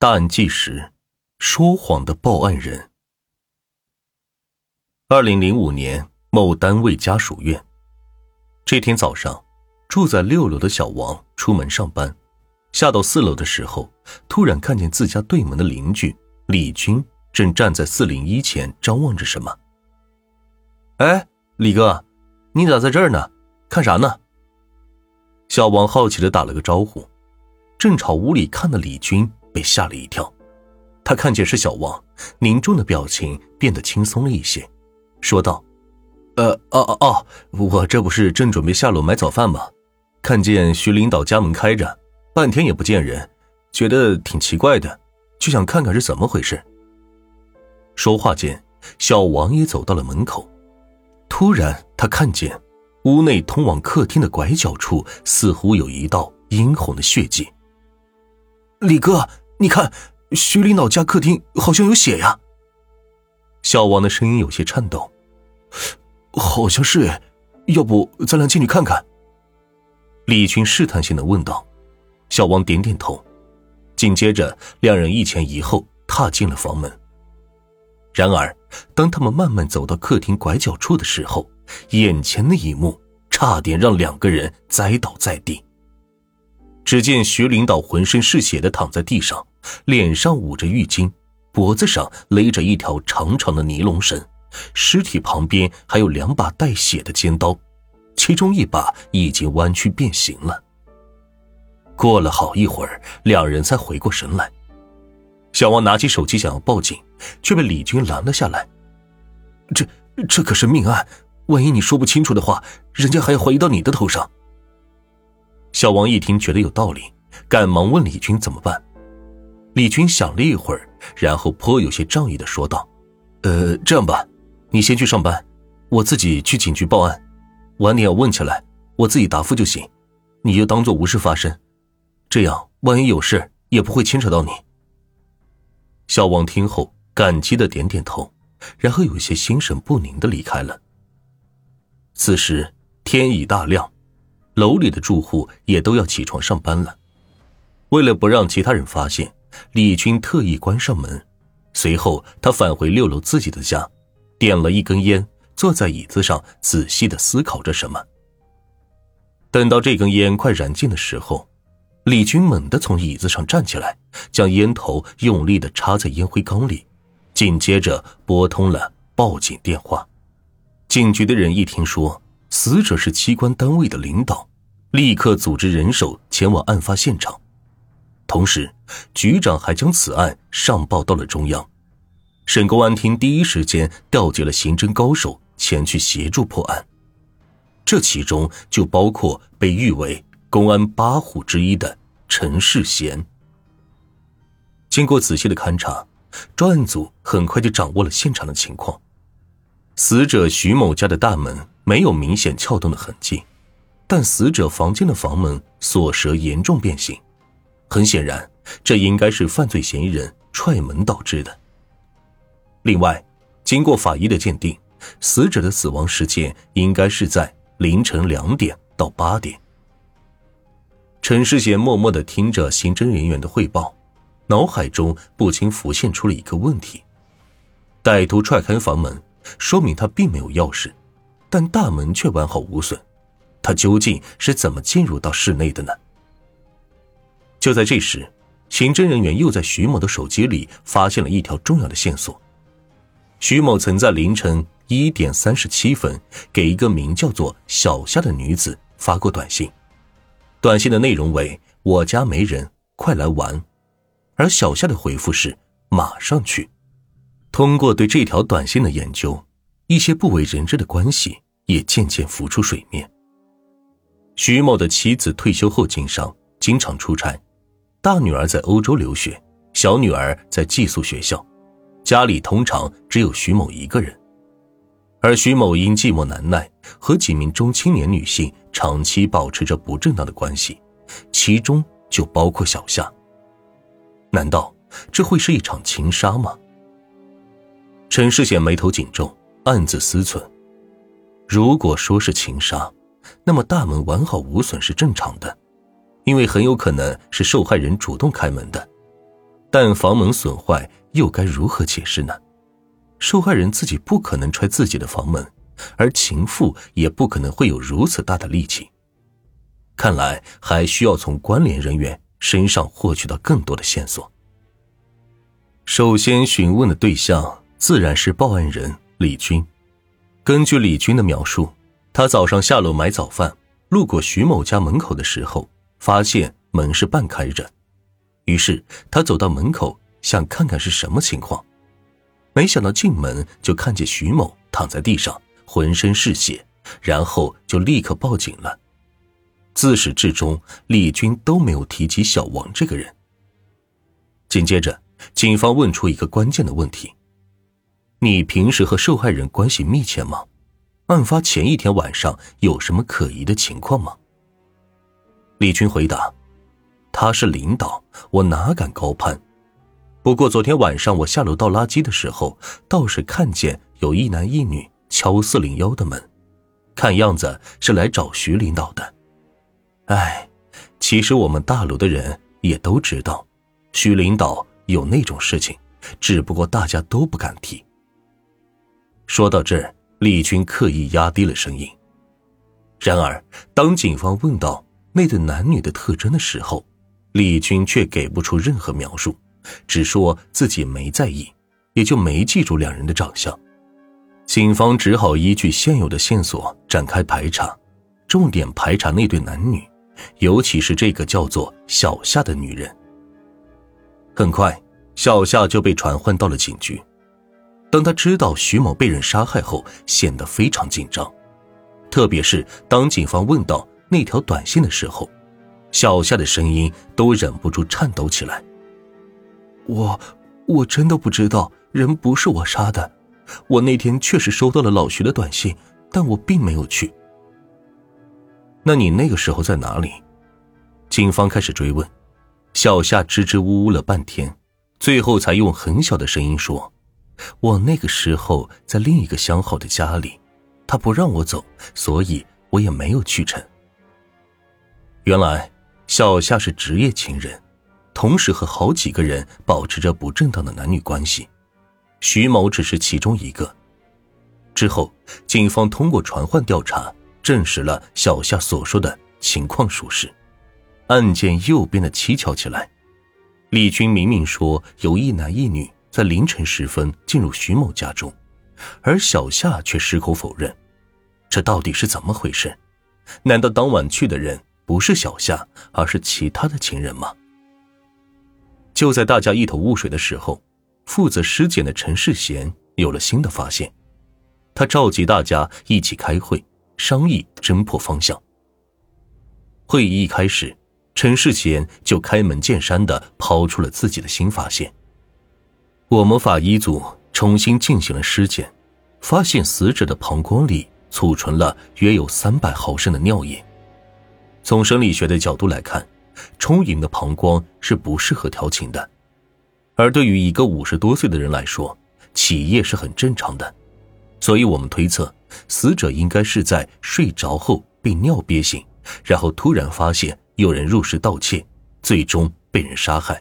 大案纪实：说谎的报案人。二零零五年某单位家属院，这天早上，住在六楼的小王出门上班，下到四楼的时候，突然看见自家对门的邻居李军正站在四零一前张望着什么。哎，李哥，你咋在这儿呢？看啥呢？小王好奇的打了个招呼，正朝屋里看的李军。被吓了一跳，他看见是小王，凝重的表情变得轻松了一些，说道：“呃，哦哦哦，我这不是正准备下楼买早饭吗？看见徐领导家门开着，半天也不见人，觉得挺奇怪的，就想看看是怎么回事。”说话间，小王也走到了门口，突然他看见屋内通往客厅的拐角处似乎有一道殷红的血迹。李哥。你看，徐领导家客厅好像有血呀。小王的声音有些颤抖，好像是，要不咱俩进去看看？李军试探性的问道。小王点点头，紧接着两人一前一后踏进了房门。然而，当他们慢慢走到客厅拐角处的时候，眼前的一幕差点让两个人栽倒在地。只见徐领导浑身是血的躺在地上。脸上捂着浴巾，脖子上勒着一条长长的尼龙绳，尸体旁边还有两把带血的尖刀，其中一把已经弯曲变形了。过了好一会儿，两人才回过神来。小王拿起手机想要报警，却被李军拦了下来。这这可是命案，万一你说不清楚的话，人家还要怀疑到你的头上。小王一听觉得有道理，赶忙问李军怎么办。李军想了一会儿，然后颇有些仗义的说道：“呃，这样吧，你先去上班，我自己去警局报案。晚点要问起来，我自己答复就行，你就当做无事发生。这样，万一有事也不会牵扯到你。”小王听后感激的点点头，然后有些心神不宁的离开了。此时天已大亮，楼里的住户也都要起床上班了。为了不让其他人发现。李军特意关上门，随后他返回六楼自己的家，点了一根烟，坐在椅子上仔细的思考着什么。等到这根烟快燃尽的时候，李军猛地从椅子上站起来，将烟头用力的插在烟灰缸里，紧接着拨通了报警电话。警局的人一听说死者是机关单位的领导，立刻组织人手前往案发现场。同时，局长还将此案上报到了中央，省公安厅第一时间调集了刑侦高手前去协助破案。这其中就包括被誉为公安八虎之一的陈世贤。经过仔细的勘查，专案组很快就掌握了现场的情况。死者徐某家的大门没有明显撬动的痕迹，但死者房间的房门锁舌严重变形。很显然，这应该是犯罪嫌疑人踹门导致的。另外，经过法医的鉴定，死者的死亡时间应该是在凌晨两点到八点。陈世贤默默的听着刑侦人员的汇报，脑海中不禁浮现出了一个问题：歹徒踹开房门，说明他并没有钥匙，但大门却完好无损，他究竟是怎么进入到室内的呢？就在这时，刑侦人员又在徐某的手机里发现了一条重要的线索。徐某曾在凌晨一点三十七分给一个名叫做小夏的女子发过短信，短信的内容为“我家没人，快来玩”，而小夏的回复是“马上去”。通过对这条短信的研究，一些不为人知的关系也渐渐浮出水面。徐某的妻子退休后经商，经常出差。大女儿在欧洲留学，小女儿在寄宿学校，家里通常只有徐某一个人。而徐某因寂寞难耐，和几名中青年女性长期保持着不正当的关系，其中就包括小夏。难道这会是一场情杀吗？陈世贤眉头紧皱，暗自思忖：如果说是情杀，那么大门完好无损是正常的。因为很有可能是受害人主动开门的，但房门损坏又该如何解释呢？受害人自己不可能踹自己的房门，而情妇也不可能会有如此大的力气。看来还需要从关联人员身上获取到更多的线索。首先询问的对象自然是报案人李军。根据李军的描述，他早上下楼买早饭，路过徐某家门口的时候，发现门是半开着，于是他走到门口想看看是什么情况，没想到进门就看见徐某躺在地上，浑身是血，然后就立刻报警了。自始至终，李军都没有提及小王这个人。紧接着，警方问出一个关键的问题：“你平时和受害人关系密切吗？案发前一天晚上有什么可疑的情况吗？”李军回答：“他是领导，我哪敢高攀？不过昨天晚上我下楼倒垃圾的时候，倒是看见有一男一女敲四零幺的门，看样子是来找徐领导的。”哎，其实我们大楼的人也都知道，徐领导有那种事情，只不过大家都不敢提。说到这儿，李军刻意压低了声音。然而，当警方问到那对男女的特征的时候，李军却给不出任何描述，只说自己没在意，也就没记住两人的长相。警方只好依据现有的线索展开排查，重点排查那对男女。尤其是这个叫做小夏的女人。很快，小夏就被传唤到了警局。当他知道徐某被人杀害后，显得非常紧张。特别是当警方问到那条短信的时候，小夏的声音都忍不住颤抖起来。我，我真的不知道人不是我杀的。我那天确实收到了老徐的短信，但我并没有去。那你那个时候在哪里？警方开始追问，小夏支支吾吾了半天，最后才用很小的声音说：“我那个时候在另一个相好的家里，他不让我走，所以我也没有去成。”原来，小夏是职业情人，同时和好几个人保持着不正当的男女关系，徐某只是其中一个。之后，警方通过传唤调查。证实了小夏所说的情况属实，案件又变得蹊跷起来。李军明明说有一男一女在凌晨时分进入徐某家中，而小夏却矢口否认，这到底是怎么回事？难道当晚去的人不是小夏，而是其他的情人吗？就在大家一头雾水的时候，负责尸检的陈世贤有了新的发现，他召集大家一起开会。商议侦破方向。会议一开始，陈世贤就开门见山的抛出了自己的新发现。我们法医组重新进行了尸检，发现死者的膀胱里储存了约有三百毫升的尿液。从生理学的角度来看，充盈的膀胱是不适合调情的，而对于一个五十多岁的人来说，起夜是很正常的。所以我们推测，死者应该是在睡着后被尿憋醒，然后突然发现有人入室盗窃，最终被人杀害。